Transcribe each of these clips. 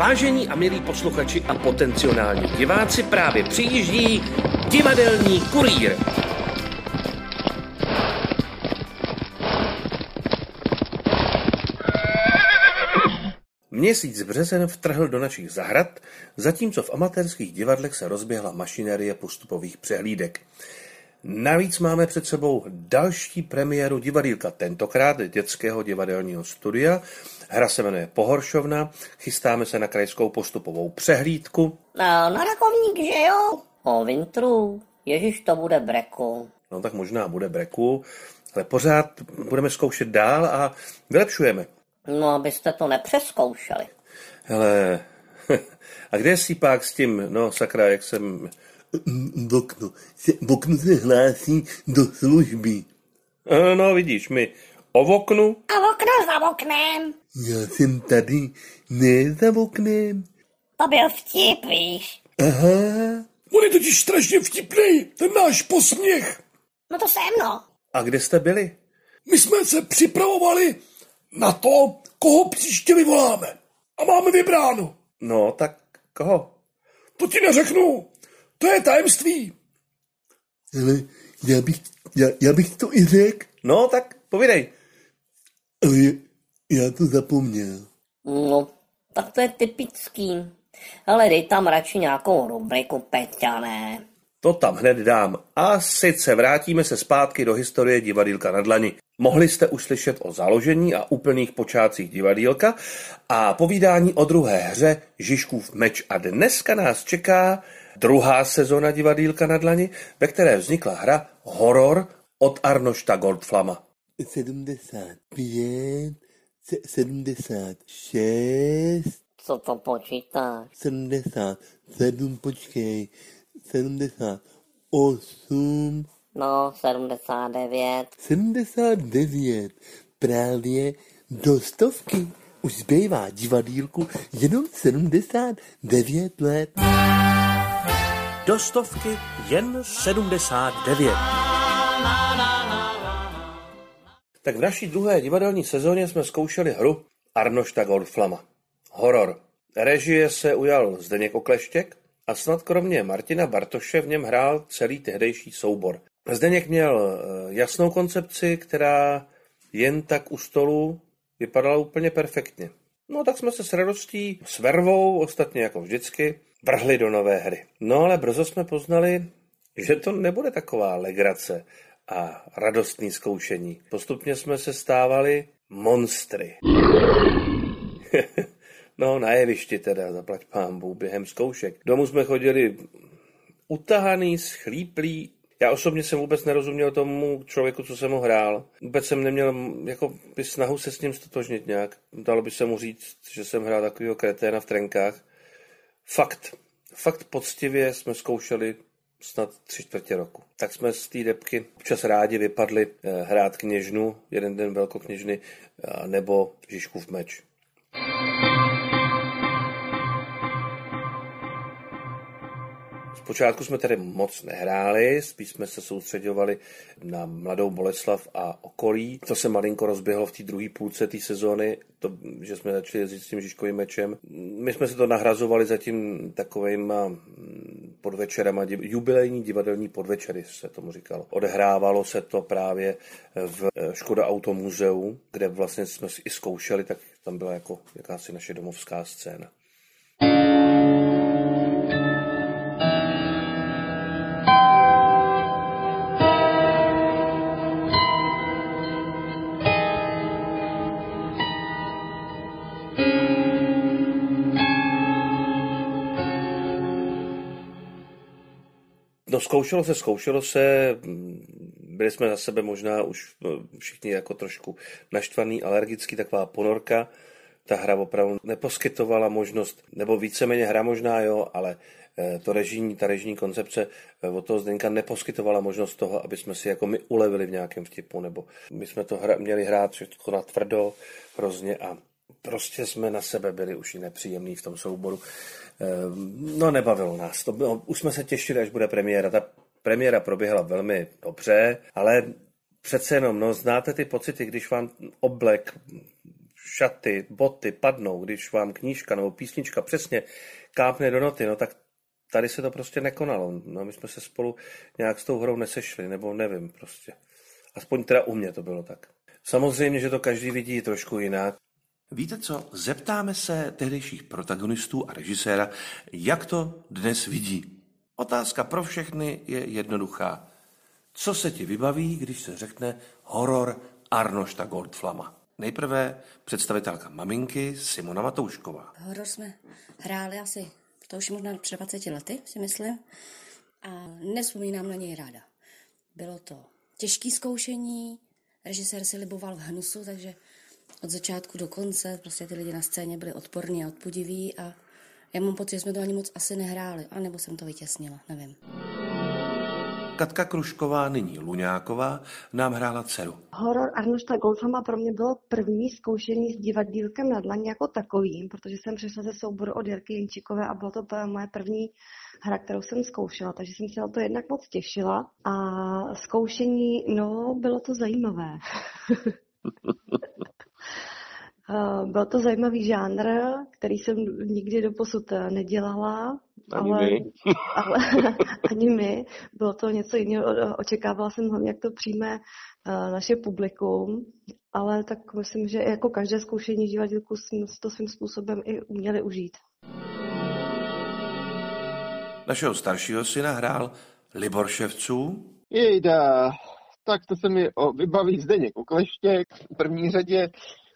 Vážení a milí posluchači a potenciální diváci, právě přijíždí divadelní kurýr. Měsíc březen vtrhl do našich zahrad, zatímco v amatérských divadlech se rozběhla mašinerie postupových přehlídek. Navíc máme před sebou další premiéru divadýlka, tentokrát dětského divadelního studia. Hra se jmenuje Pohoršovna, chystáme se na krajskou postupovou přehlídku. No, na rakovník, že jo? O vintru. Ježíš, to bude breku. No tak možná bude breku, ale pořád budeme zkoušet dál a vylepšujeme. No, abyste to nepřeskoušeli. Hele, a kde je sípák s tím, no sakra, jak jsem... V oknu. Se, v oknu se hlásí do služby. Eh, No vidíš, my o oknu, A okno za oknem. Já jsem tady, ne za oknem. To byl vtip, víš. Aha, On je totiž strašně vtipný, ten náš posměch. No to jsem, no. a kde jste byli? My jsme se připravovali na to, koho příště vyvoláme. A máme vybráno. No, tak koho? To ti neřeknu. To je tajemství. ale já bych, já, já bych to i řekl, No, tak povídej. ale já, já to zapomněl. No, tak to je typický. Ale dej tam radši nějakou rubriku, Peťa, ne? To tam hned dám. A sice vrátíme se zpátky do historie divadýlka na dlani. Mohli jste už slyšet o založení a úplných počátcích divadýlka a povídání o druhé hře Žižkův meč. A dneska nás čeká druhá sezona divadýlka na dlani, ve které vznikla hra Horor od Arnošta Goldflama. 75, se- 76, Co to počítáš? 77, počkej, 78, No, 79. 79, právě do stovky. Už zbývá divadýlku jenom 79 let. Do stovky jen 79. Tak v naší druhé divadelní sezóně jsme zkoušeli hru Arnošta Goldflama. Horor. Režie se ujal Zdeněk Okleštěk a snad kromě Martina Bartoše v něm hrál celý tehdejší soubor. Zdeněk měl eh, jasnou koncepci, která jen tak u stolu vypadala úplně perfektně. No tak jsme se s radostí, s vervou, ostatně jako vždycky, vrhli do nové hry. No ale brzo jsme poznali, že to nebude taková legrace a radostný zkoušení. Postupně jsme se stávali monstry. no, na jevišti teda, zaplať pámbu, během zkoušek. Domů jsme chodili utahaný, schlíplý. Já osobně jsem vůbec nerozuměl tomu člověku, co jsem ho hrál. Vůbec jsem neměl mm, jako by snahu se s ním stotožnit nějak. Dalo by se mu říct, že jsem hrál takového kreténa v trenkách. Fakt, fakt poctivě jsme zkoušeli snad tři čtvrtě roku. Tak jsme z té depky občas rádi vypadli eh, hrát kněžnu, jeden den velkokněžny, eh, nebo Žižkův meč. Zpočátku jsme tedy moc nehráli, spíš jsme se soustředovali na mladou Boleslav a okolí. To se malinko rozběhlo v té druhé půlce té sezóny, to, že jsme začali jezdit s tím Žižkovým mečem. My jsme se to nahrazovali zatím takovýma mm, podvečerama, jubilejní divadelní podvečery se tomu říkalo. Odehrávalo se to právě v eh, Škoda Automuzeu, kde vlastně jsme si i zkoušeli, tak tam byla jako jakási naše domovská scéna. Zkoušelo se, zkoušelo se, byli jsme za sebe možná už no, všichni jako trošku naštvaný, alergický, taková ponorka. Ta hra opravdu neposkytovala možnost, nebo víceméně hra možná jo, ale eh, to režijní, ta režijní koncepce eh, od toho Zdenka neposkytovala možnost toho, aby jsme si jako my ulevili v nějakém vtipu, nebo my jsme to hra, měli hrát všechno na tvrdo hrozně a prostě jsme na sebe byli už i nepříjemný v tom souboru. Ehm, No, nebavilo nás to. Bylo, už jsme se těšili, až bude premiéra. Ta premiéra proběhla velmi dobře, ale přece jenom, no, znáte ty pocity, když vám oblek šaty, boty padnou, když vám knížka nebo písnička přesně kápne do noty, no tak tady se to prostě nekonalo. No, my jsme se spolu nějak s tou hrou nesešli, nebo nevím prostě. Aspoň teda u mě to bylo tak. Samozřejmě, že to každý vidí trošku jinak. Víte co, zeptáme se tehdejších protagonistů a režiséra, jak to dnes vidí. Otázka pro všechny je jednoduchá. Co se ti vybaví, když se řekne horor Arnošta Goldflama? Nejprve představitelka maminky Simona Matoušková. Horor jsme hráli asi, to už možná před 20 lety, si myslím. A nespomínám na něj ráda. Bylo to těžké zkoušení, režisér si liboval v hnusu, takže od začátku do konce prostě ty lidi na scéně byli odporní a odpudiví a já mám pocit, že jsme to ani moc asi nehráli, anebo jsem to vytěsnila, nevím. Katka Krušková, nyní Luňáková, nám hrála dceru. Horor Arnošta Goldfama pro mě bylo první zkoušení s divadílkem na dlaní jako takovým, protože jsem přišla ze souboru od Jirky Jinčíkové a bylo to moje první hra, kterou jsem zkoušela, takže jsem se na to jednak moc těšila. A zkoušení, no, bylo to zajímavé. Eh, byl to zajímavý žánr, který jsem nikdy do posud eh, nedělala. Ani ale, my. ale ani my. Bylo to něco jiného. Očekávala jsem hlavně, jak to přijme eh, naše publikum. Ale tak myslím, že jako každé zkoušení divadílku jsme to svým způsobem i uměli užít. Našeho staršího syna hrál Libor Ševců, Jejda, tak to se mi o, vybaví Zdeněk Okleštěk. V první řadě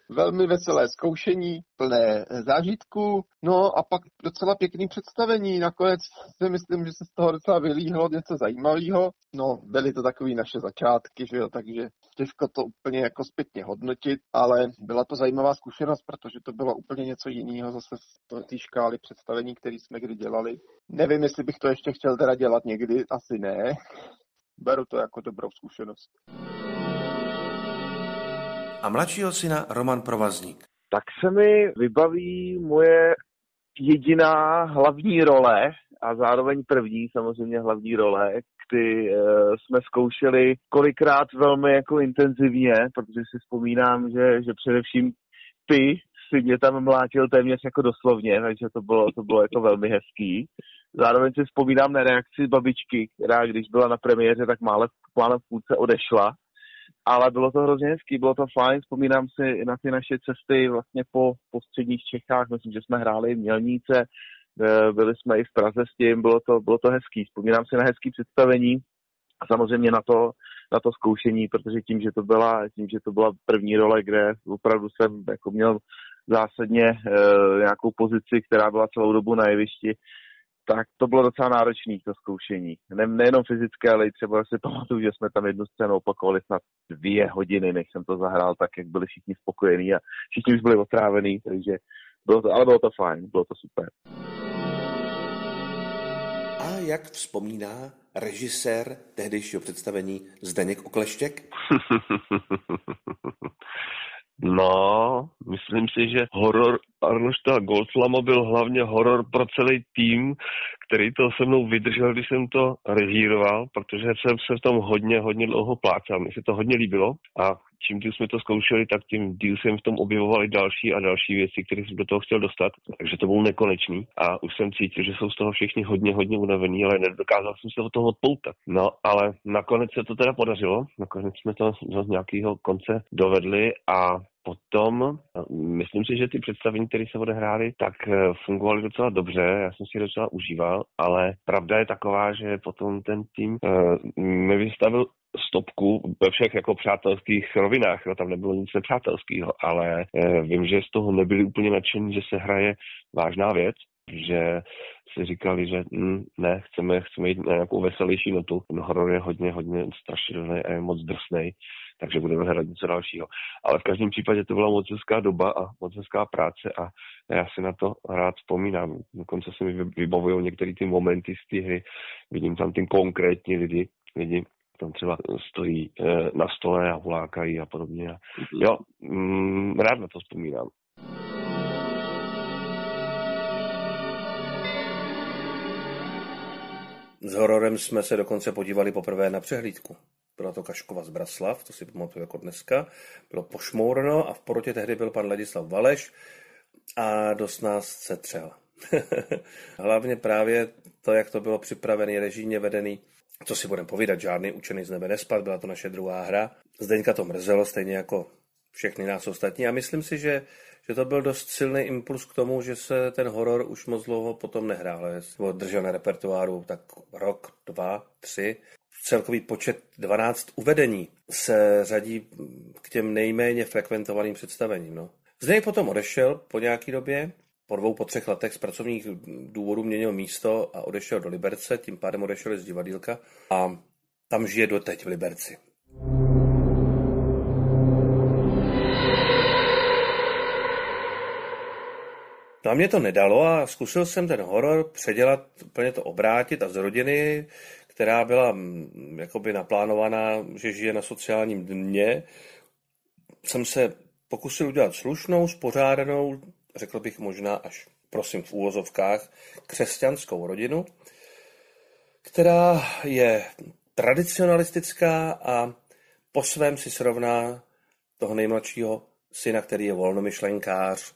velmi veselé zkoušení, plné zážitků, no a pak docela pěkný představení. Nakonec si myslím, že se z toho docela vylíhlo něco zajímavého. No, byly to takové naše začátky, že jo, takže těžko to úplně jako zpětně hodnotit, ale byla to zajímavá zkušenost, protože to bylo úplně něco jiného zase z té škály představení, které jsme kdy dělali. Nevím, jestli bych to ještě chtěl teda dělat někdy, asi ne. Beru to jako dobrou zkušenost. A mladšího syna Roman Provazník. tak se mi vybaví moje jediná hlavní role a zároveň první samozřejmě hlavní role, kdy e, jsme zkoušeli kolikrát velmi jako intenzivně, protože si vzpomínám, že, že především ty si mě tam mlátil téměř jako doslovně, takže to bylo, to bylo jako velmi hezký. Zároveň si vzpomínám na reakci babičky, která když byla na premiéře, tak mále, mále v půlce odešla, ale bylo to hrozně hezký, bylo to fajn, vzpomínám si na ty naše cesty vlastně po, po středních Čechách, myslím, že jsme hráli v Mělníce, byli jsme i v Praze s tím, bylo to, bylo to hezký, vzpomínám si na hezký představení a samozřejmě na to, na to zkoušení, protože tím, že to byla, tím, že to byla první role, kde opravdu jsem jako měl zásadně e, nějakou pozici, která byla celou dobu na jevišti, tak to bylo docela náročné, to zkoušení. Ne, nejenom fyzické, ale i třeba si pamatuju, že jsme tam jednu scénu opakovali snad dvě hodiny, než jsem to zahrál tak, jak byli všichni spokojení a všichni už byli otrávení, takže bylo to, ale bylo to fajn, bylo to super. A jak vzpomíná režisér tehdejšího představení Zdeněk Okleštěk? No, myslím si, že horor Arnošta Goldflama byl hlavně horor pro celý tým, který to se mnou vydržel, když jsem to režíroval, protože jsem se v tom hodně, hodně dlouho plácal. Mně se to hodně líbilo a čím díl jsme to zkoušeli, tak tím díl jsem v tom objevoval i další a další věci, které jsem do toho chtěl dostat. Takže to bylo nekonečný a už jsem cítil, že jsou z toho všichni hodně, hodně unavení, ale nedokázal jsem se od toho odpoutat. No, ale nakonec se to teda podařilo. Nakonec jsme to do nějakého konce dovedli a potom, myslím si, že ty představení, které se odehrály, tak eh, fungovaly docela dobře, já jsem si je docela užíval, ale pravda je taková, že potom ten tým uh, mi vystavil stopku ve všech jako přátelských rovinách, no, tam nebylo nic nepřátelského, ale uh, vím, že z toho nebyli úplně nadšení, že se hraje vážná věc, že si říkali, že mm, ne, chceme, chceme jít na nějakou veselější notu. Ten horor je hodně, hodně strašidelný a je moc drsný takže budeme hrát něco dalšího. Ale v každém případě to byla moc hezká doba a moc hezká práce a já si na to rád vzpomínám. Dokonce se mi vybavují některé ty momenty z té hry, vidím tam ty konkrétní lidi, lidi tam třeba stojí eh, na stole a hulákají a podobně. Mhm. Jo, mm, rád na to vzpomínám. S hororem jsme se dokonce podívali poprvé na přehlídku. Byla to Kaškova z Braslav, to si pamatuju jako dneska, bylo Pošmourno a v porotě tehdy byl pan Ladislav Valeš a dost nás setřel. Hlavně právě to, jak to bylo připravený, režijně vedený, co si budeme povídat, žádný učený z nebe nespad, byla to naše druhá hra. Zdeňka to mrzelo, stejně jako všechny nás ostatní a myslím si, že, že to byl dost silný impuls k tomu, že se ten horor už moc dlouho potom nehrál, ale držel na repertoáru tak rok, dva, tři. Celkový počet 12 uvedení se řadí k těm nejméně frekventovaným představením. No. Zdeněk potom odešel po nějaký době, po dvou, po třech letech z pracovních důvodů měnil místo a odešel do Liberce, tím pádem odešel z divadílka a tam žije doteď v Liberci. No a mě to nedalo a zkusil jsem ten horor předělat, úplně to obrátit a z rodiny, která byla mm, jakoby naplánovaná, že žije na sociálním dně, jsem se pokusil udělat slušnou, spořádanou, řekl bych možná až, prosím, v úvozovkách, křesťanskou rodinu, která je tradicionalistická a po svém si srovná toho nejmladšího syna, který je volnomyšlenkář,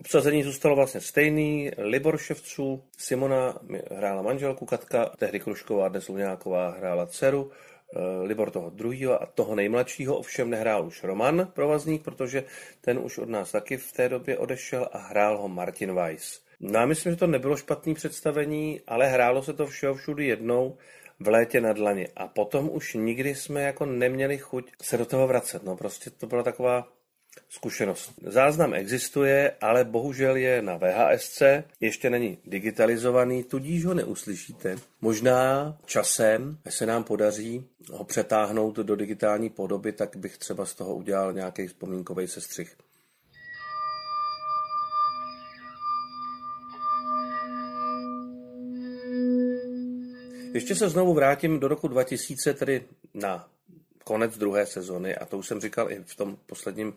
Obsazení zůstalo vlastně stejný. Libor Ševců, Simona hrála manželku Katka, tehdy Krušková, dnes Luňáková hrála dceru. Eh, Libor toho druhého a toho nejmladšího ovšem nehrál už Roman Provazník, protože ten už od nás taky v té době odešel a hrál ho Martin Weiss. No a myslím, že to nebylo špatné představení, ale hrálo se to všeho všudy jednou v létě na dlaně. A potom už nikdy jsme jako neměli chuť se do toho vracet. No prostě to byla taková zkušenost. Záznam existuje, ale bohužel je na VHSC, ještě není digitalizovaný, tudíž ho neuslyšíte. Možná časem, až se nám podaří ho přetáhnout do digitální podoby, tak bych třeba z toho udělal nějaký vzpomínkový sestřih. Ještě se znovu vrátím do roku 2000, tedy na konec druhé sezony, a to už jsem říkal i v tom posledním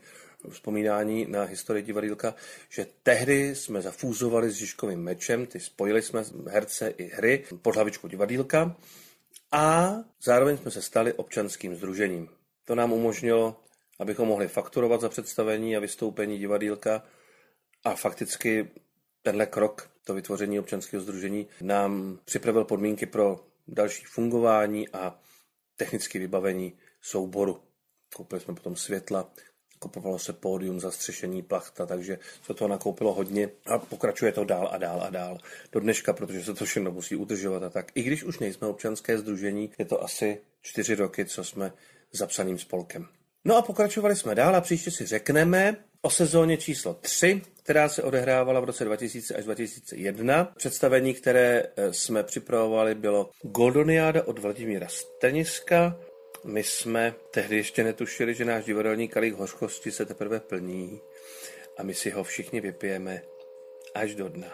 vzpomínání na historii divadílka, že tehdy jsme zafúzovali s Žižkovým mečem, ty spojili jsme herce i hry pod hlavičku divadílka a zároveň jsme se stali občanským združením. To nám umožnilo, abychom mohli fakturovat za představení a vystoupení divadílka a fakticky tenhle krok, to vytvoření občanského združení, nám připravil podmínky pro další fungování a technické vybavení souboru. Koupili jsme potom světla, kupovalo se pódium, zastřešení plachta, takže se toho nakoupilo hodně a pokračuje to dál a dál a dál do dneška, protože se to všechno musí udržovat a tak. I když už nejsme občanské združení, je to asi čtyři roky, co jsme zapsaným spolkem. No a pokračovali jsme dál a příště si řekneme o sezóně číslo 3, která se odehrávala v roce 2000 až 2001. Představení, které eh, jsme připravovali, bylo Goldoniáda od Vladimíra Steniska, my jsme tehdy ještě netušili, že náš divadelní kalík hořkosti se teprve plní a my si ho všichni vypijeme až do dna.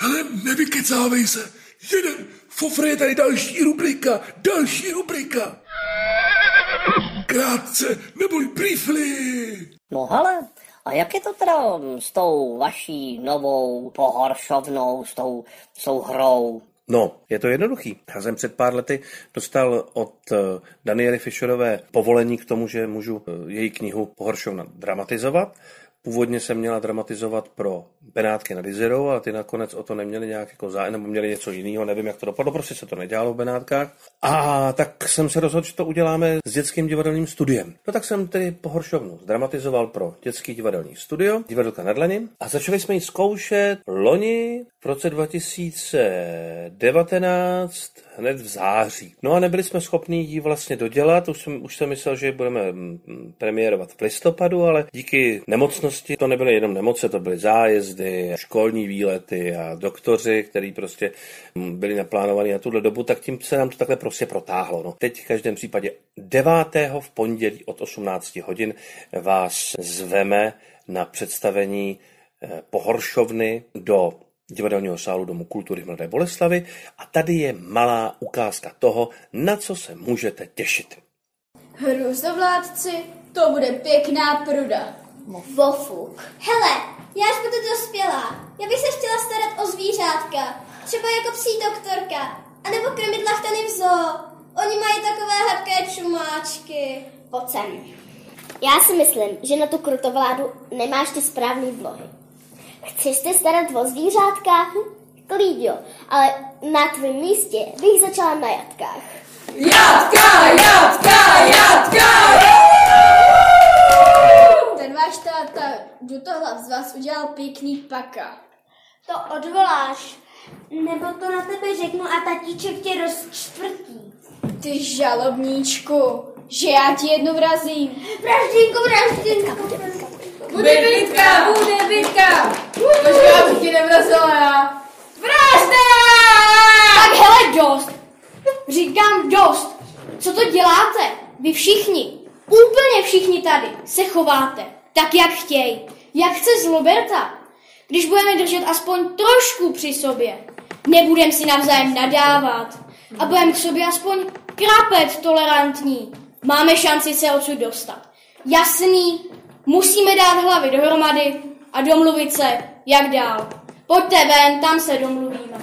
Hele, nevykecávej se. Jeden, fofre je tady další rubrika, další rubrika. Krátce, neboj briefly. No hele, a jak je to teda s tou vaší novou pohoršovnou, s tou, s tou hrou? No, je to jednoduchý. Já jsem před pár lety dostal od eh, Daniely Fischerové povolení k tomu, že můžu eh, její knihu Pohoršovna dramatizovat. Původně jsem měla dramatizovat pro Benátky nad Izerou, ale ty nakonec o to neměli nějak jako zájem, nebo měli něco jiného, nevím, jak to dopadlo, prostě se to nedělalo v Benátkách. A tak jsem se rozhodl, že to uděláme s dětským divadelním studiem. No tak jsem tedy pohoršovnu zdramatizoval pro dětský divadelní studio, divadelka nad Lani, a začali jsme ji zkoušet loni v roce 2019 hned v září. No a nebyli jsme schopni ji vlastně dodělat, už jsem, už jsem myslel, že budeme mm, premiérovat v listopadu, ale díky nemocnosti to nebyly jenom nemoce, to byly zájezdy, školní výlety a doktoři, který prostě mm, byli naplánovaní na tuhle dobu, tak tím se nám to takhle prostě protáhlo. No. Teď v každém případě 9. v pondělí od 18 hodin vás zveme na představení eh, pohoršovny do divadelního sálu Domu kultury Mladé Boleslavy a tady je malá ukázka toho, na co se můžete těšit. Hrůzdovládci, to bude pěkná pruda. Vofuk. Hele, já až budu dospělá. Já bych se chtěla starat o zvířátka. Třeba jako psí doktorka. A nebo krmit lachtany v zoo. Oni mají takové hebké čumáčky. Pojď sem. Já si myslím, že na tu krutovládu nemáš ty správný vlohy. Chceš se starat o zvířátka? Hm, Klid jo, ale na tvém místě bych začala na jatkách. Jatka, jatka, jatka! Ten váš táta do toho z vás udělal pěkný paka. To odvoláš, nebo to na tebe řeknu a tatíček tě rozčtvrtí. Ty žalobníčku, že já ti jednu vrazím. Vraždínko, vraždínko. Bude bitka, bude bitka. Počkej, abych ti nevrazila já. Vražda! Tak hele, dost. Říkám dost. Co to děláte? Vy všichni, úplně všichni tady, se chováte tak, jak chtějí. Jak chce Zloberta. Když budeme držet aspoň trošku při sobě, nebudem si navzájem nadávat a budeme k sobě aspoň krapet tolerantní, máme šanci se odsud dostat. Jasný, musíme dát hlavy dohromady a domluvit se, jak dál. Pojďte ven, tam se domluvíme.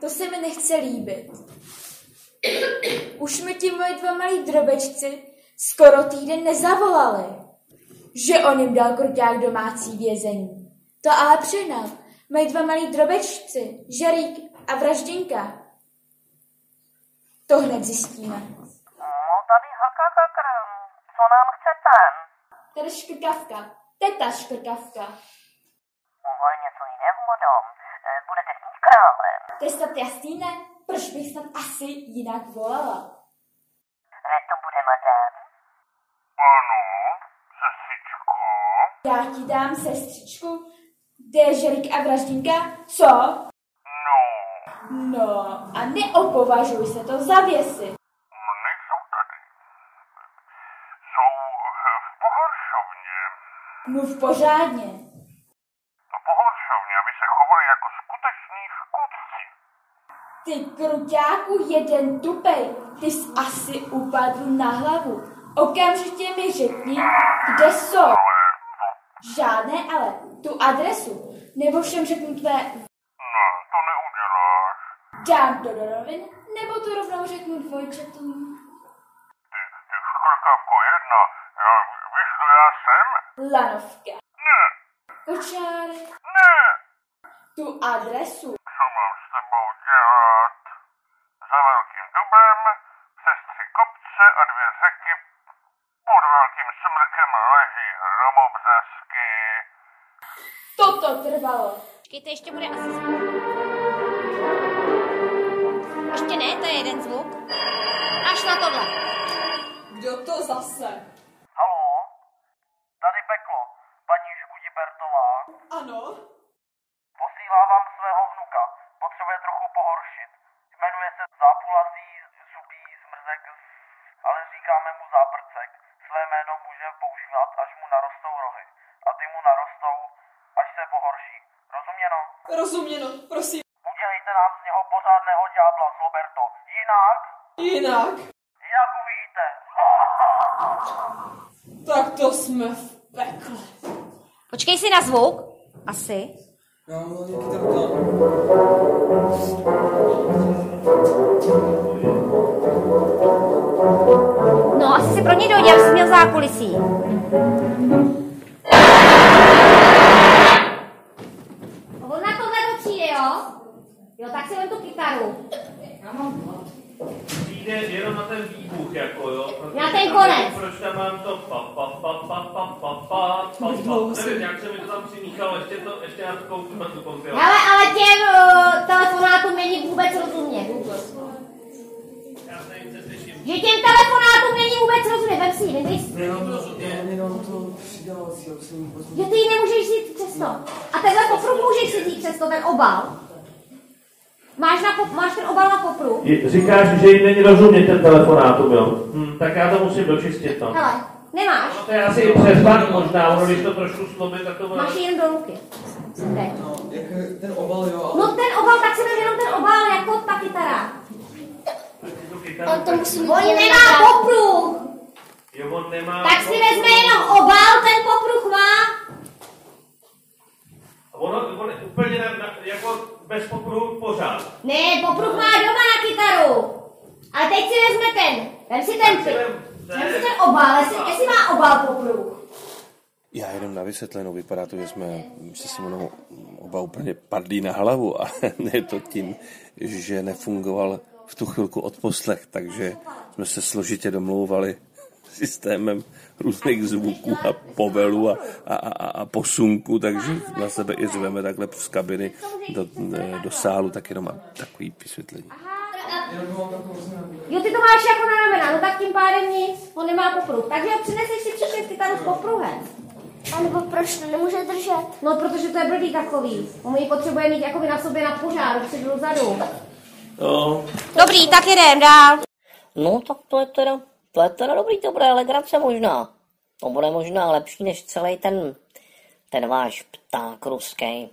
To se mi nechce líbit. Už mi ti moji dva malí drobečci skoro týden nezavolali, že on jim dal kruťák domácí vězení. To ale přehnal. Mají dva malí drobečci, Žerík a Vraždinka. To hned zjistíme. No tady haka kakr, co nám chcete? Tady škrkavka, teta škrkavka. Uhle něco jiného, madam. Eh, Budete chtít krále. To je snad jasný, ne? Proč bych snad asi jinak volala? Že to bude madam? Ano, sestřičko. Já ti dám sestřičku, kde je Žerík a Vraždinka, co? No, No a neopovažuj se to za věsi. nejsou tady. Jsou eh, v pohoršovně. Mluv pořádně. V pohoršovně, aby se chovali jako skuteční škůdci. Ty kruťáku jeden tupej, ty jsi asi upadl na hlavu. Okamžitě mi řekni, kde jsou. Žádné ale, tu adresu. Nebo všem řeknu tvé Ne, to neuděláš. dám to do rovin, nebo to rovnou řeknu dvojčatům. Ty, ty škrkavko jedna, já, víš, kdo já jsem? Lanovka. Ne, Kočárek. ne. Tu adresu. Co mám s tebou dělat? Za velkým dubem, přes tři kopce a dvě řeky, pod velkým smrkem leží hromobřesky. Toto trvalo. Počkejte, ještě bude asi zvuk. Ještě ne, to je jeden zvuk. Až na tohle. Kdo to zase? Halo? Tady peklo. Paní Škudibertová. Ano? Posílá vám pohoršit. Jmenuje se Zápulazí zubí zmrzek, ale říkáme mu záprcek. Své jméno může používat, až mu narostou rohy. A ty mu narostou, až se pohorší. Rozuměno? Rozuměno, prosím. Udělejte nám z něho pořádného ďábla, Zloberto. Jinak, Jinak? jak uvidíte. Tak to jsme v pekle. Počkej si na zvuk. Asi. No, asi si pro něj dojde, aby jsi měl zákulisí. On na tohle to přijde, jo? Jo, tak si vem tu kytaru. Přijde jenom na ten výbuch, jako jo. Na ten konec. Proč tam mám to pa, pa, pa, pa, pa, pa, pa, pa, pa. Nevím, jak se mi to tam přimíchalo, ještě to, ještě já to kouknu na tu kompilaci. Hele, ale těm uh, telefonátům není vůbec rozumět. Že těm telefonátům není vůbec rozumět. Vem si, ji, vem si. Jenom to přidávací, jak jsem Že ty ji nemůžeš vzít přesto. A tenhle popru můžeš si vzít přesto, ten obal. Máš, na pop, máš ten obal na popru. Je- Říkáš, že jim není rozumět ten telefonátům, jo? Hm, tak já to musím dočistit, no. Hele, Nemáš? To je asi přes možná, ono když to trošku slobit, tak to bude... Máš jen do ruky. Teď. Ten obal, jo, No ten obal, tak si vem jenom ten obal jako ta kytara. On to musí On nemá popruh. Jo, on nemá... Tak si vezme jenom obal, ten popruh má. Ono, ono úplně na, na, bez popruhu pořád. Ne, popruh má doma na kytaru. Ale teď si vezme ten. Vem si ten ty. Vem si ten obal, jestli, jestli má obal popruh. Já jenom na vysvětlenou, vypadá to, že jsme se Simonou oba úplně padlí na hlavu a je to tím, že nefungoval v tu chvilku odposlech, takže jsme se složitě domlouvali systémem různých zvuků a povelů a, a, a, a posunku, takže na sebe i řveme takhle z kabiny do, do sálu, tak jenom mám takový vysvětlení. Jo, ty to máš jako na ramena, no tak tím pádem nic, on nemá popruh. Takže přineseš si přečet kytaru s popruhem. A nebo proč to nemůže držet? No, protože to je blbý takový. On ji potřebuje mít jakoby na sobě na pořád, předu vzadu. No, Dobrý, tak jedem dál. No, tak to je teda, to je teda dobrý, to bude legrace možná. To bude možná lepší než celý ten, ten váš pták ruský.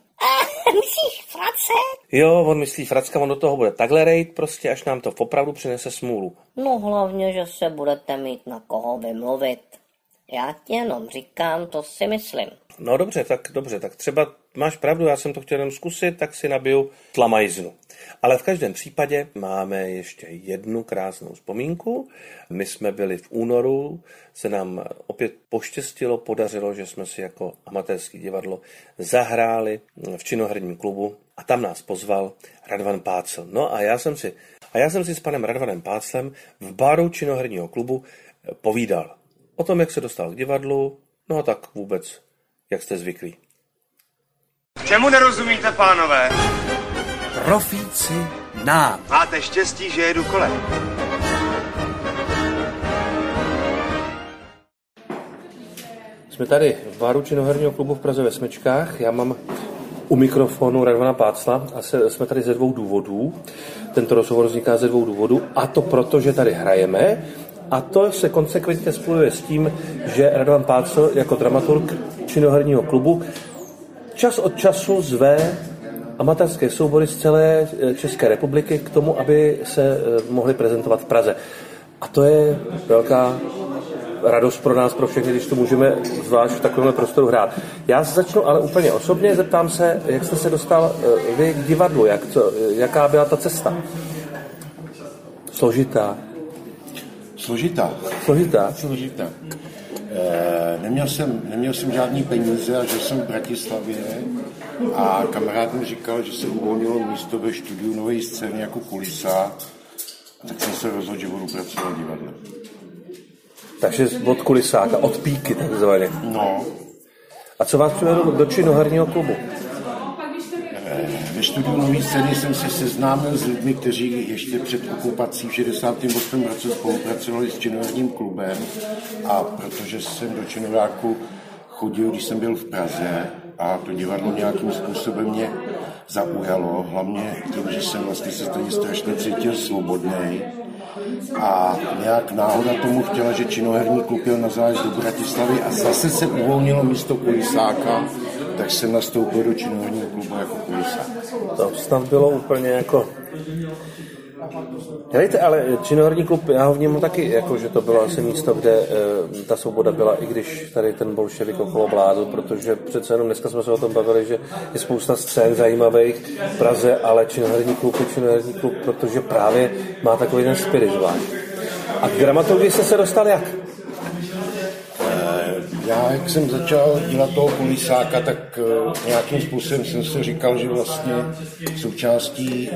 Myslíš frace? Jo, on myslí Fracka, on do toho bude takhle rejt prostě, až nám to opravdu přinese smůlu. No hlavně, že se budete mít na koho vymluvit. Já ti jenom říkám, to si myslím. No dobře, tak dobře, tak třeba máš pravdu, já jsem to chtěl jenom zkusit, tak si nabiju tlamajznu. Ale v každém případě máme ještě jednu krásnou vzpomínku. My jsme byli v únoru, se nám opět poštěstilo, podařilo, že jsme si jako amatérský divadlo zahráli v činoherním klubu a tam nás pozval Radvan Pácel. No a já jsem si, a já jsem si s panem Radvanem Páclem v baru činoherního klubu povídal o tom, jak se dostal k divadlu, no a tak vůbec, jak jste zvyklí. Čemu nerozumíte, pánové? Profíci nám. Máte štěstí, že jedu kolem. Jsme tady v baru činoherního klubu v Praze ve Smečkách. Já mám u mikrofonu Radvana Pácla a se, jsme tady ze dvou důvodů. Tento rozhovor vzniká ze dvou důvodů a to proto, že tady hrajeme a to se konsekventně spojuje s tím, že Radovan Pácl jako dramaturg činoherního klubu čas od času zve amatérské soubory z celé eh, České republiky k tomu, aby se eh, mohli prezentovat v Praze. A to je velká radost pro nás, pro všechny, když to můžeme zvlášť v takovémhle prostoru hrát. Já začnu ale úplně osobně, zeptám se, jak jste se dostal eh, vy k divadlu, jak, co, jaká byla ta cesta? Složitá. Složitá. Složitá? Složitá. E, neměl, jsem, neměl jsem žádný peníze a žil jsem v Bratislavě a kamarád mi říkal, že se uvolnilo místo ve studiu nové scény jako kulisa, tak jsem se rozhodl, že budu pracovat v divadle. Takže od kulisáka, od píky takzvaně. No. A co vás přivedlo do činoherního klubu? Studiu Nový scény jsem se seznámil s lidmi, kteří ještě před okupací v 68. roce spolupracovali s činoherním klubem a protože jsem do činováku chodil, když jsem byl v Praze a to divadlo nějakým způsobem mě zaujalo, hlavně tím, že jsem vlastně se tady strašně cítil svobodný a nějak náhoda tomu chtěla, že činoherní klub jel na zájezd do Bratislavy a zase se uvolnilo místo kulisáka, tak jsem nastoupil do činoherního klubu jako kulisák. To snad bylo úplně jako... Helejte, ale činoherní klub, já ho vnímám taky, jako, že to bylo asi místo, kde e, ta svoboda byla, i když tady ten bolševik okolo vládl, protože přece jenom dneska jsme se o tom bavili, že je spousta scén zajímavých v Praze, ale činoherní klub je činoherní klub, protože právě má takový ten spirit zvlášť. A k dramaturgii jste se dostal jak? Já, jak jsem začal dělat toho kulisáka, tak eh, nějakým způsobem jsem si říkal, že vlastně součástí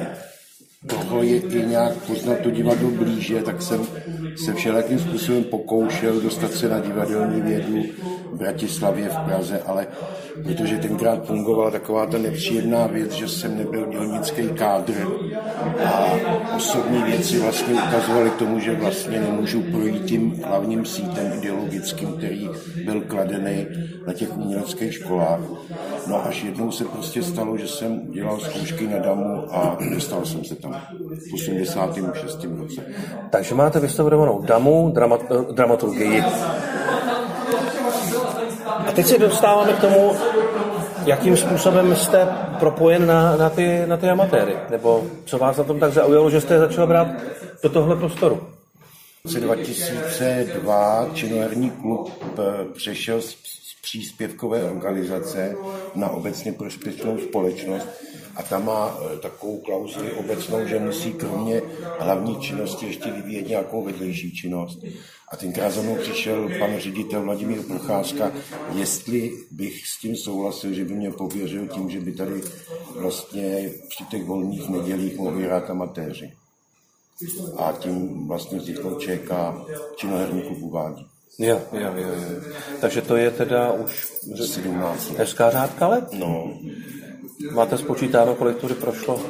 toho je i nějak poznat to divadlo blíže, tak jsem se všelijakým způsobem pokoušel dostat se na divadelní vědu v Bratislavě, v Praze, ale protože tenkrát fungovala taková ta nepříjemná věc, že jsem nebyl dělnický kádr a osobní věci vlastně ukazovaly tomu, že vlastně nemůžu projít tím hlavním sítem ideologickým, který byl kladený na těch uměleckých školách. No až jednou se prostě stalo, že jsem dělal zkoušky na damu a dostal jsem se tam v 86. roce. Takže máte vystudovanou damu, dramat, dramaturgii. teď se dostáváme k tomu, jakým způsobem jste propojen na, na, ty, na ty amatéry, nebo co vás na tom tak zaujalo, že jste začal brát do tohle prostoru? V roce 2002 činoherní klub eh, přešel z, z příspěvkové organizace na obecně prospěšnou společnost a tam má eh, takovou klauzuli obecnou, že musí kromě hlavní činnosti ještě vyvíjet nějakou vedlejší činnost. A tenkrát za mnou přišel pan ředitel Vladimír Procházka, jestli bych s tím souhlasil, že by mě pověřil tím, že by tady vlastně při těch volných nedělích mohli hrát amatéři. A tím vlastně vzniklo ČK činoherní klub uvádí. Jo, jo, jo, jo. Takže to je teda už 17 let. hezká řádka let? No. Máte spočítáno, kolik tudy prošlo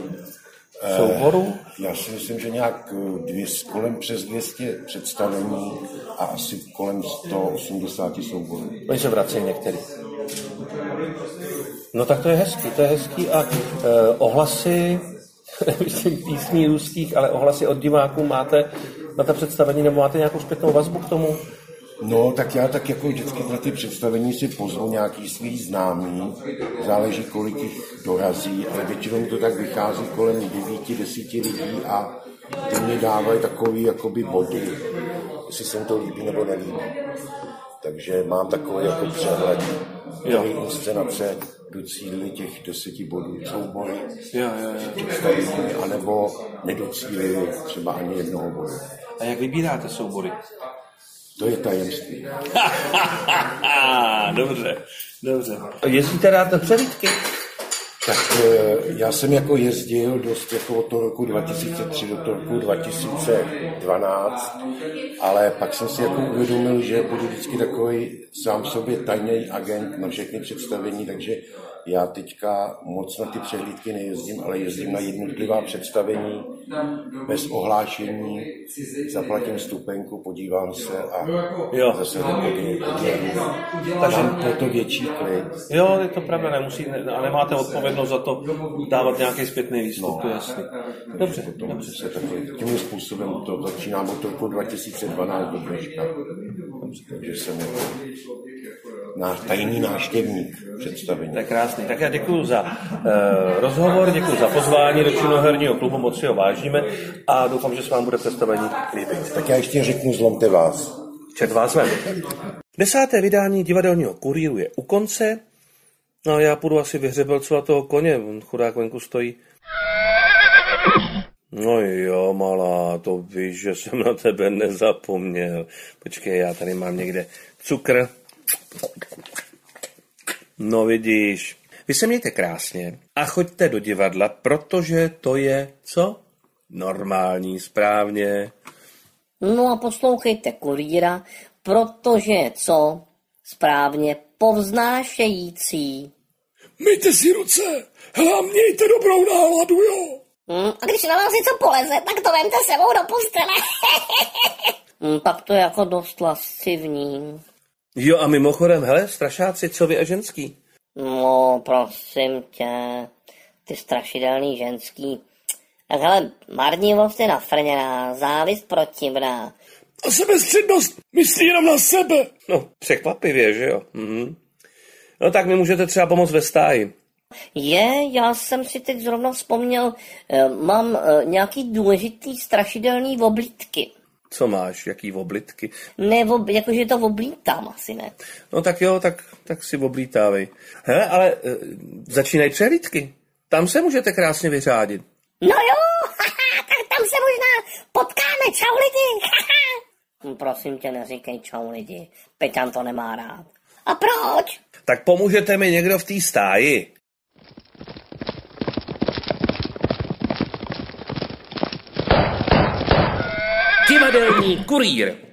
souborů? Eh, Já si myslím, že nějak eh, dvě, kolem přes 200 představení a asi kolem 180 souborů. Oni se vracejí některý. No tak to je hezký, to je hezký a eh, ohlasy, myslím písní ruských, ale ohlasy od diváků máte na ta představení nebo máte nějakou zpětnou vazbu k tomu? No, tak já tak jako vždycky na ty představení si pozvu nějaký svý známý, záleží, kolik jich dorazí, ale většinou to tak vychází kolem 9-10 lidí a ty mě dávají takový jakoby body, jestli se to líbí nebo nelíbí. Takže mám takový jako přehled, který inscenace docílili těch deseti bodů představení, anebo nedocílili třeba ani jednoho bodu. A jak vybíráte soubory? To je tajemství. dobře, dobře. Jezdíte rád na přehlídky? Tak eh, já jsem jako jezdil dost jako od toho roku 2003 do toho roku 2012, ale pak jsem si jako uvědomil, že budu vždycky takový sám sobě tajný agent na všechny představení, takže já teďka moc na ty přehlídky nejezdím, ale jezdím na jednotlivá představení bez ohlášení, zaplatím stupenku, podívám se a Jo. zase podívám. Takže proto větší klid. Jo, je to pravda, nemusí, ne, a nemáte odpovědnost za to dávat nějaký zpětný výstup, to je jasný. Dobře, dobře. se takhle, tímhle způsobem to začínám od roku 2012 do dneška. Takže jsem jako náš tajný náštěvník představení. To je krásný. Tak já děkuji za uh, rozhovor, děkuji za pozvání do činoherního klubu, moc si ho vážíme a doufám, že se vám bude představení líbit. Tak já ještě řeknu zlomte vás. Čet vás vem. Desáté vydání divadelního kuríru je u konce. No a já půjdu asi vyhřebelcovat toho koně, on chudák venku stojí. No jo, malá, to víš, že jsem na tebe nezapomněl. Počkej, já tady mám někde cukr. No vidíš, vy se mějte krásně a choďte do divadla, protože to je, co? Normální, správně. No a poslouchejte kurýra, protože je co? Správně povznášející. Mějte si ruce, hele a mějte dobrou náladu, jo. Hm, a když na vás něco poleze, tak to vemte sebou do postele. hm, pak to je jako dost lascivní. Jo a mimochodem, hele, strašáci, co vy a ženský? No, prosím tě, ty strašidelný ženský. Tak hele, marnivost je nafrněná, závist protivná. A sebestřednost myslí jenom na sebe. No, překvapivě, že jo? Mhm. No tak mi můžete třeba pomoct ve stáji. Je, já jsem si teď zrovna vzpomněl, eh, mám eh, nějaký důležitý strašidelný oblítky. Co máš, jaký oblitky? Ne, ob, jakože to oblítám asi ne. No tak jo, tak, tak si oblítávej. Hele, ale e, začínají přehlídky. Tam se můžete krásně vyřádit. No jo, tak tam se možná potkáme, čau lidi. Hm, Prosím tě, neříkej čau lidi, Peťan to nemá rád. A proč? Tak pomůžete mi někdo v té stáji. Divadelní kurýr.